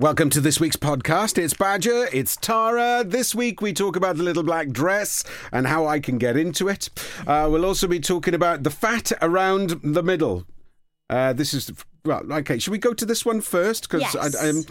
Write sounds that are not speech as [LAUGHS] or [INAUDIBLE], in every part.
Welcome to this week's podcast. It's Badger, it's Tara. This week we talk about the little black dress and how I can get into it. Uh, we'll also be talking about the fat around the middle. Uh, this is, well, okay, should we go to this one first? Because Yes. um,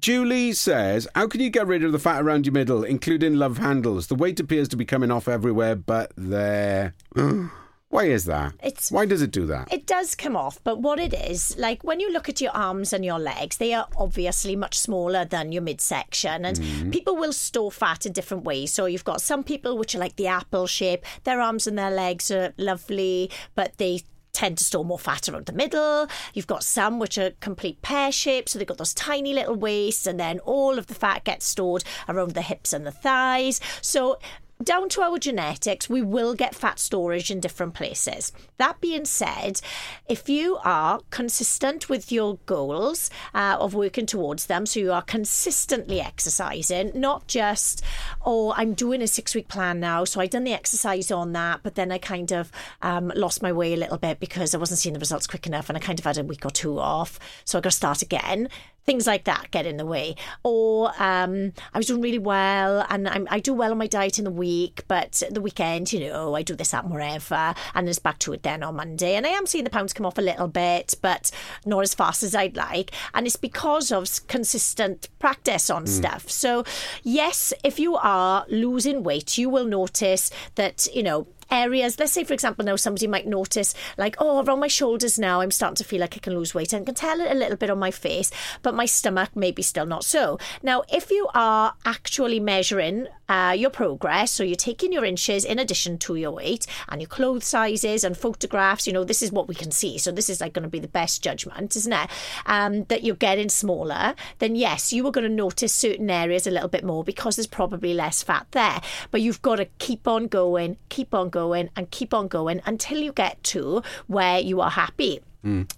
Julie says, How can you get rid of the fat around your middle, including love handles? The weight appears to be coming off everywhere but there. [GASPS] [GASPS] [GASPS] Why is that? It's- Why does it do that? It does come off, but what it is, like when you look at your arms and your legs, they are obviously much smaller than your midsection. And mm-hmm. people will store fat in different ways. So you've got some people which are like the apple shape, their arms and their legs are lovely, but they tend to store more fat around the middle. You've got some which are complete pear shaped, so they've got those tiny little waists, and then all of the fat gets stored around the hips and the thighs. So down to our genetics, we will get fat storage in different places. That being said, if you are consistent with your goals uh, of working towards them, so you are consistently exercising, not just, oh, I'm doing a six week plan now, so I've done the exercise on that, but then I kind of um, lost my way a little bit because I wasn't seeing the results quick enough and I kind of had a week or two off, so I got to start again things like that get in the way. Or um, I was doing really well, and I'm, I do well on my diet in the week, but the weekend, you know, I do this, that, and whatever, and it's back to it then on Monday. And I am seeing the pounds come off a little bit, but not as fast as I'd like. And it's because of consistent practice on stuff. So, yes, if you are losing weight, you will notice that, you know, areas. Let's say, for example, now somebody might notice, like, oh, around my shoulders now, I'm starting to feel like I can lose weight and can tell it a little bit on my face, but my stomach maybe still not so. Now, if you are actually measuring uh, your progress, so you're taking your inches in addition to your weight and your clothes sizes and photographs, you know, this is what we can see. So this is like going to be the best judgment, isn't it? Um, that you're getting smaller, then yes, you are going to notice certain areas a little bit more because there's probably less fat there. But you've got to keep on going, keep on going, and keep on going until you get to where you are happy.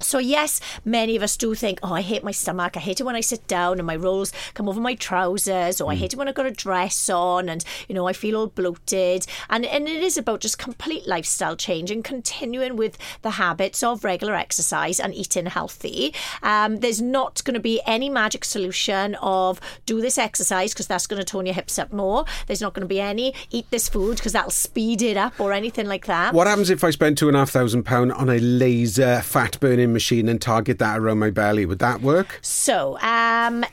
So yes, many of us do think, oh, I hate my stomach. I hate it when I sit down and my rolls come over my trousers, or I hate it when I've got a dress on and you know I feel all bloated. And and it is about just complete lifestyle change and continuing with the habits of regular exercise and eating healthy. Um, there's not going to be any magic solution of do this exercise because that's going to tone your hips up more. There's not going to be any eat this food because that'll speed it up or anything like that. What happens if I spend two and a half thousand pound on a laser fat burning machine and target that around my belly? Would that work? So, um,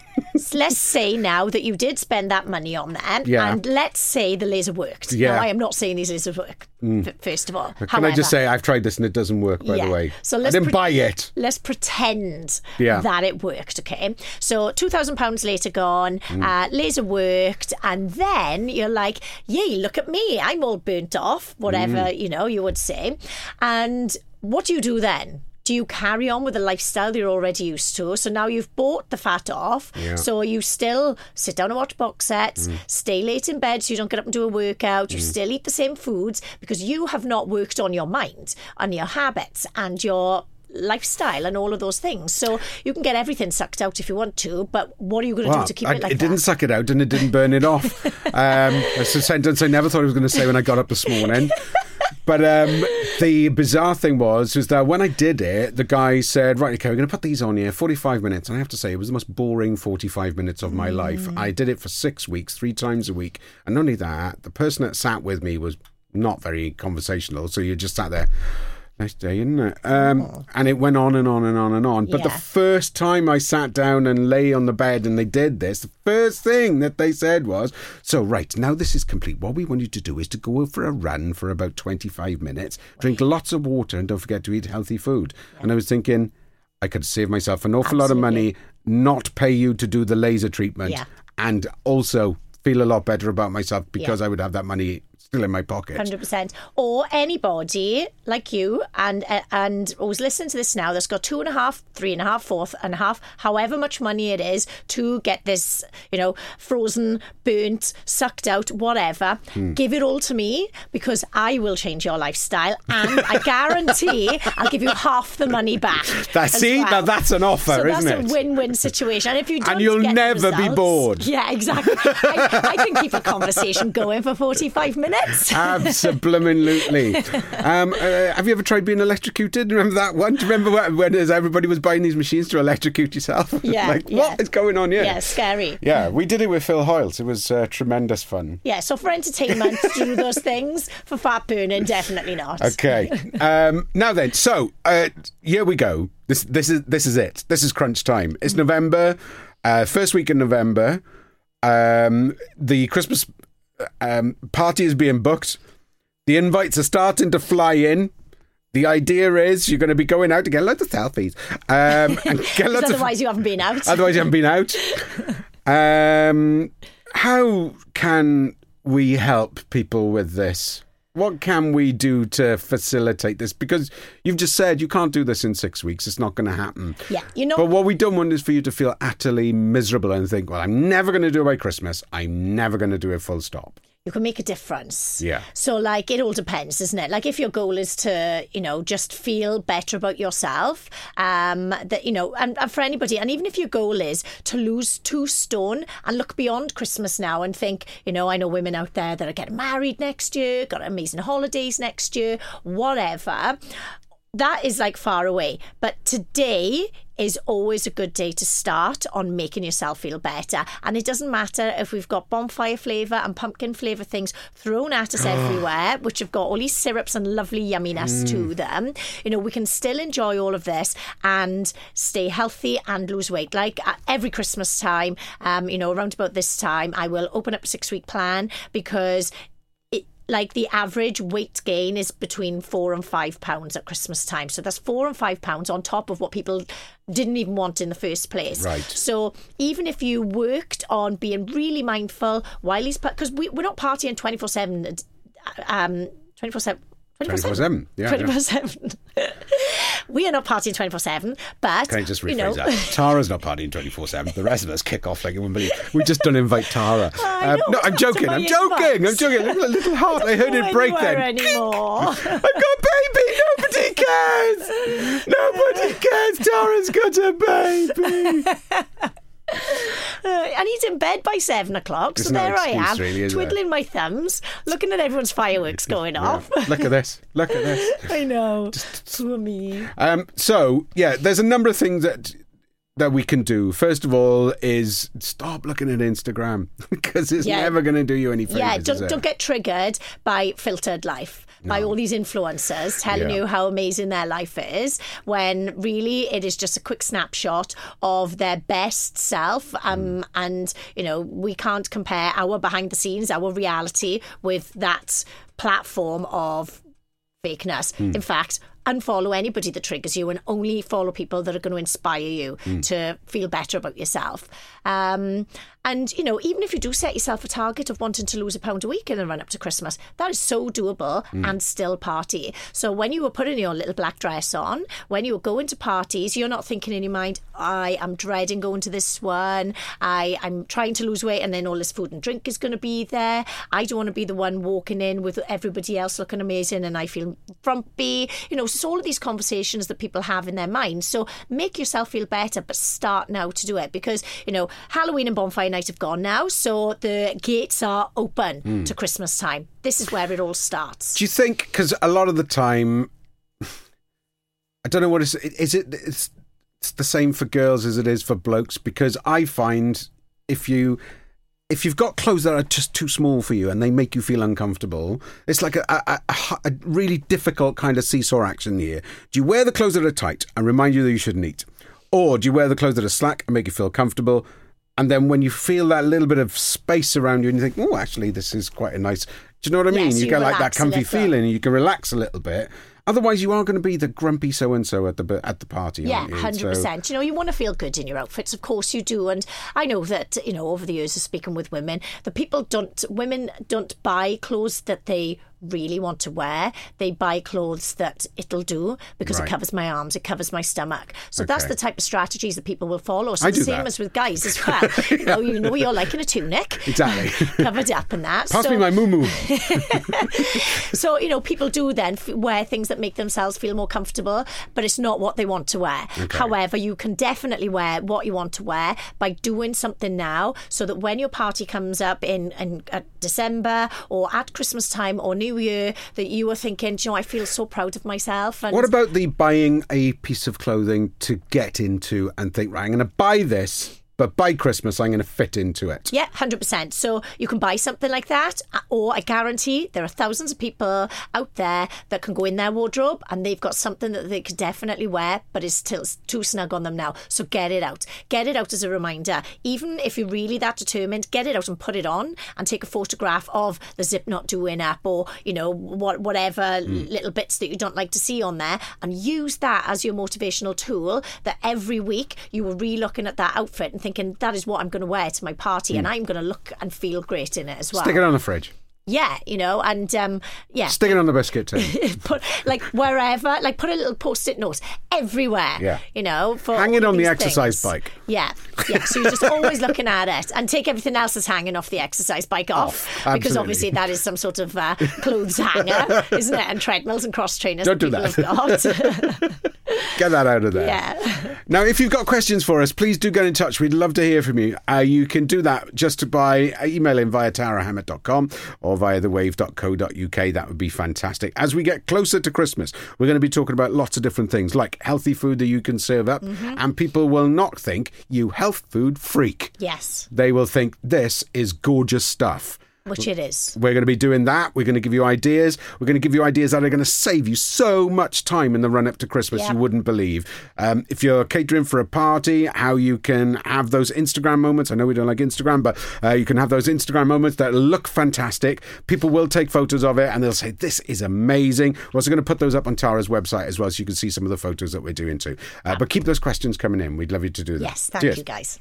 let's say now that you did spend that money on that, Yeah. and let's say the laser worked. Yeah. Mm. Now, I am not saying these lasers work. f- first of all, Can I just say I've tried this and it doesn't work? By Yeah. the way, So I let's didn't pre- buy it. Let's pretend Yeah. that it worked, okay? So, £2,000 later gone, Mm. uh, laser worked, and then you're like, yay, look at me, I'm all burnt off, whatever, Mm. you know, you would say. And what do you do then? Do you carry on with the lifestyle you're already used to? So now you've bought the fat off. Yeah. So you still sit down and watch box sets, Mm. stay late in bed so you don't get up and do a workout. You still eat the same foods because you have not worked on your mind, and your habits, and your lifestyle and all of those things. So you can get everything sucked out if you want to, but what are you going to Well, do to keep I- it like it didn't suck it out and it didn't burn it off. [LAUGHS] um, it's a sentence I never thought I was going to say when I got up this morning. [LAUGHS] But um, the bizarre thing was, was that when I did it, the guy said, "Right, okay, we're going to put these on here, forty-five minutes." And I have to say, it was the most boring forty-five minutes of my life. Mm. I did it for six weeks, three times a week, and not only that, the person that sat with me was not very conversational. So you just sat there. Nice day, isn't it? Um, and it went on and on and on and on. But the first time I sat down and lay on the bed and they did this, the first thing that they said was, So, right, now this is complete. What we want you to do is to go for a run for about 25 minutes, drink lots of water, and don't forget to eat healthy food. And I was thinking, I could save myself an awful lot of money, not pay you to do the laser treatment, Yeah. and also feel a lot better about myself because I would have that money still in my pocket. Hundred percent, or anybody like you and uh, and who's listening to this now that's got two and a half, three and a half, fourth and a half, however much money it is to get this, you know, frozen, burnt, sucked out, whatever. Hmm. Give it all to me because I will change your lifestyle, and I guarantee I'll give you half the money back. [LAUGHS] That, as see, well. now that's an offer, So isn't that's it? a win-win situation. And if you don't you'll never be bored. Yeah, exactly. I, I can keep a conversation going for forty-five minutes. Minutes. [LAUGHS] Absolutely. um, uh, have you ever tried being electrocuted? Remember that one? Do you remember when, when everybody was buying these machines to electrocute yourself? [LAUGHS] Yeah. like, yeah. what is going on here? Yeah, scary. Yeah, we did it with Phil Hoyles. It was uh, tremendous fun. Yeah, so for entertainment, do those things. For fat burning, definitely not. Okay. [LAUGHS] Um, now then, so uh, here we go. This this is this is it. This is crunch time. It's November, uh, first week in November. Um, the Christmas um, party is being booked. The invites are starting to fly in. The idea is you're going to be going out to get loads of selfies. Um, and [LAUGHS] get lots of otherwise, you haven't been out. [LAUGHS] Otherwise, you haven't been out. [LAUGHS] Um, how can we help people with this? What can we do to facilitate this? Because you've just said you can't do this in six weeks. It's not going to happen. Yeah, you know- But what we don't want is for you to feel utterly miserable and think, well, I'm never going to do it by Christmas. I'm never going to do it full stop. You can make a difference. Yeah. So, like, it all depends, isn't it? Like, if your goal is to, you know, just feel better about yourself, um, that, you know, and, and for anybody, and even if your goal is to lose two stone and look beyond Christmas now and think, you know, I know women out there that are getting married next year, got amazing holidays next year, whatever. That is like far away. But today is always a good day to start on making yourself feel better. And it doesn't matter if we've got bonfire flavour and pumpkin flavour things thrown at us everywhere, which have got all these syrups and lovely yumminess to them. You know, we can still enjoy all of this and stay healthy and lose weight. Like uh, every Christmas time, um, you know, around about this time, I will open up a six week plan because like the average weight gain is between four and five pounds at Christmas time. So that's four and five pounds on top of what people didn't even want in the first place. Right. So even if you worked on being really mindful while he's because we, we're not partying twenty four seven, um, twenty four seven. 24/7, yeah, yeah. 24 7. [LAUGHS] we are not partying 24 7, but. Can I just rephrase you know, that? [LAUGHS] Tara's not partying 24 7. The rest of us kick off like you wouldn't believe. We just don't invite Tara. [LAUGHS] I Um, no, I'm it's up to joking. I'm joking. I'm joking. Look at that little heart. I heard it break then. anymore. [LAUGHS] I've got a baby. Nobody cares. Nobody cares. Tara's got a baby. Uh, [LAUGHS] and he's in bed by seven o'clock, so no there I am, really, twiddling my thumbs, looking at everyone's fireworks [LAUGHS] going off. Look at this. [LAUGHS] Look at this. I know. Poor me. Um, so yeah, there's a number of things that that we can do. First of all, is stop looking at Instagram because it's Yeah. never going to do you any favors. Yeah, don't, don't get triggered by filtered life. By all these influencers telling Yeah. you how amazing their life is, when really it is just a quick snapshot of their best self. Um, Mm. And, you know, we can't compare our behind the scenes, our reality, with that platform of fakeness. Hmm. In fact, unfollow anybody that triggers you and only follow people that are going to inspire you Hmm. to feel better about yourself. Um, and, you know, even if you do set yourself a target of wanting to lose a pound a week in the run up to Christmas, that is so doable Hmm. and still party. So when you were putting your little black dress on, when you were going to parties, you're not thinking in your mind, I am dreading going to this one. I, I'm trying to lose weight and then all this food and drink is going to be there. I don't want to be the one walking in with everybody else looking amazing and I feel frumpy. You know, so it's all of these conversations that people have in their minds. So make yourself feel better, but start now to do it because, you know, Halloween and bonfire night have gone now. So the gates are open hmm. to Christmas time. This is where it all starts. Do you think? Because a lot of the time, [SIGHS] I don't know what it's. Is it? It's, it's the same for girls as it is for blokes. Because I find if you if you've got clothes that are just too small for you and they make you feel uncomfortable, it's like a, a, a, a really difficult kind of seesaw action here. Do you wear the clothes that are tight and remind you that you shouldn't eat, or do you wear the clothes that are slack and make you feel comfortable? And then when you feel that little bit of space around you and you think, oh, actually, this is quite a nice. Do you know what I mean? Yes, you you get like that comfy feeling and you can relax a little bit. Otherwise, you are going to be the grumpy so and so at the at the party. Yeah, hundred So- percent. You know, you want to feel good in your outfits, of course you do. And I know that you know over the years of speaking with women, the people don't, women don't buy clothes that they really want to wear, they buy clothes that it'll do because Right. it covers my arms, it covers my stomach. So that's the type of strategies that people will follow. So I the same that. as with guys as [LAUGHS] well. you know, you know you're like in a tunic. Exactly. [LAUGHS] Covered up in that. Pass so, me my moo moo. [LAUGHS] so, you know, people do then f- wear things that make themselves feel more comfortable, but it's not what they want to wear. However, you can definitely wear what you want to wear by doing something now so that when your party comes up in, in December or at Christmas time or New Year, that you were thinking, "Do you know, I feel so proud of myself. And What about the buying a piece of clothing to get into and think, right, I'm going to buy this, but by Christmas I'm going to fit into it? Yeah, hundred percent. So you can buy something like that, uh, or I guarantee there are thousands of people out there that can go in their wardrobe and they've got something that they could definitely wear, but it's still too snug on them now. So get it out. Get it out as a reminder. Even if you're really that determined, get it out and put it on and take a photograph of the zip not doing up, or you know what, whatever little bits that you don't like to see on there, and use that as your motivational tool. That every week you were re-looking at that outfit and thinking that is what I'm going to wear to my party, and hmm. I'm going to look and feel great in it as well. Stick it on the fridge. Yeah, you know, and um, yeah, Stick it on the biscuit tin. [LAUGHS] put like wherever, like put a little post-it note everywhere. Yeah. you know, for Hang it on the exercise things. bike. Yeah, yeah. So you're just always looking at it, and take everything else that's hanging off the exercise bike off, because obviously that is some sort of uh, clothes hanger, isn't it? And treadmills and cross trainers. Don't do that. people Have got. [LAUGHS] Get that out of there. yeah. Now, if you've got questions for us, please do get in touch. We'd love to hear from you. Uh, you can do that just by emailing via tarahammett.com or via thewave.co.uk. That would be fantastic. As we get closer to Christmas, we're going to be talking about lots of different things like healthy food that you can serve up, mm-hmm. and people will not think you health food freak. Yes, They will think this is gorgeous stuff. Which it is. We're going to be doing that. We're going to give you ideas. We're going to give you ideas that are going to save you so much time in the run up to Christmas you wouldn't believe. Um, if you're catering for a party, how you can have those Instagram moments. I know we don't like Instagram, but uh, you can have those Instagram moments that look fantastic. People will take photos of it and they'll say, This is amazing. We're also going to put those up on Tara's website as well so you can see some of the photos that we're doing too. Uh, but keep those questions coming in. We'd love you to do that. Yes, thank Cheers. you guys.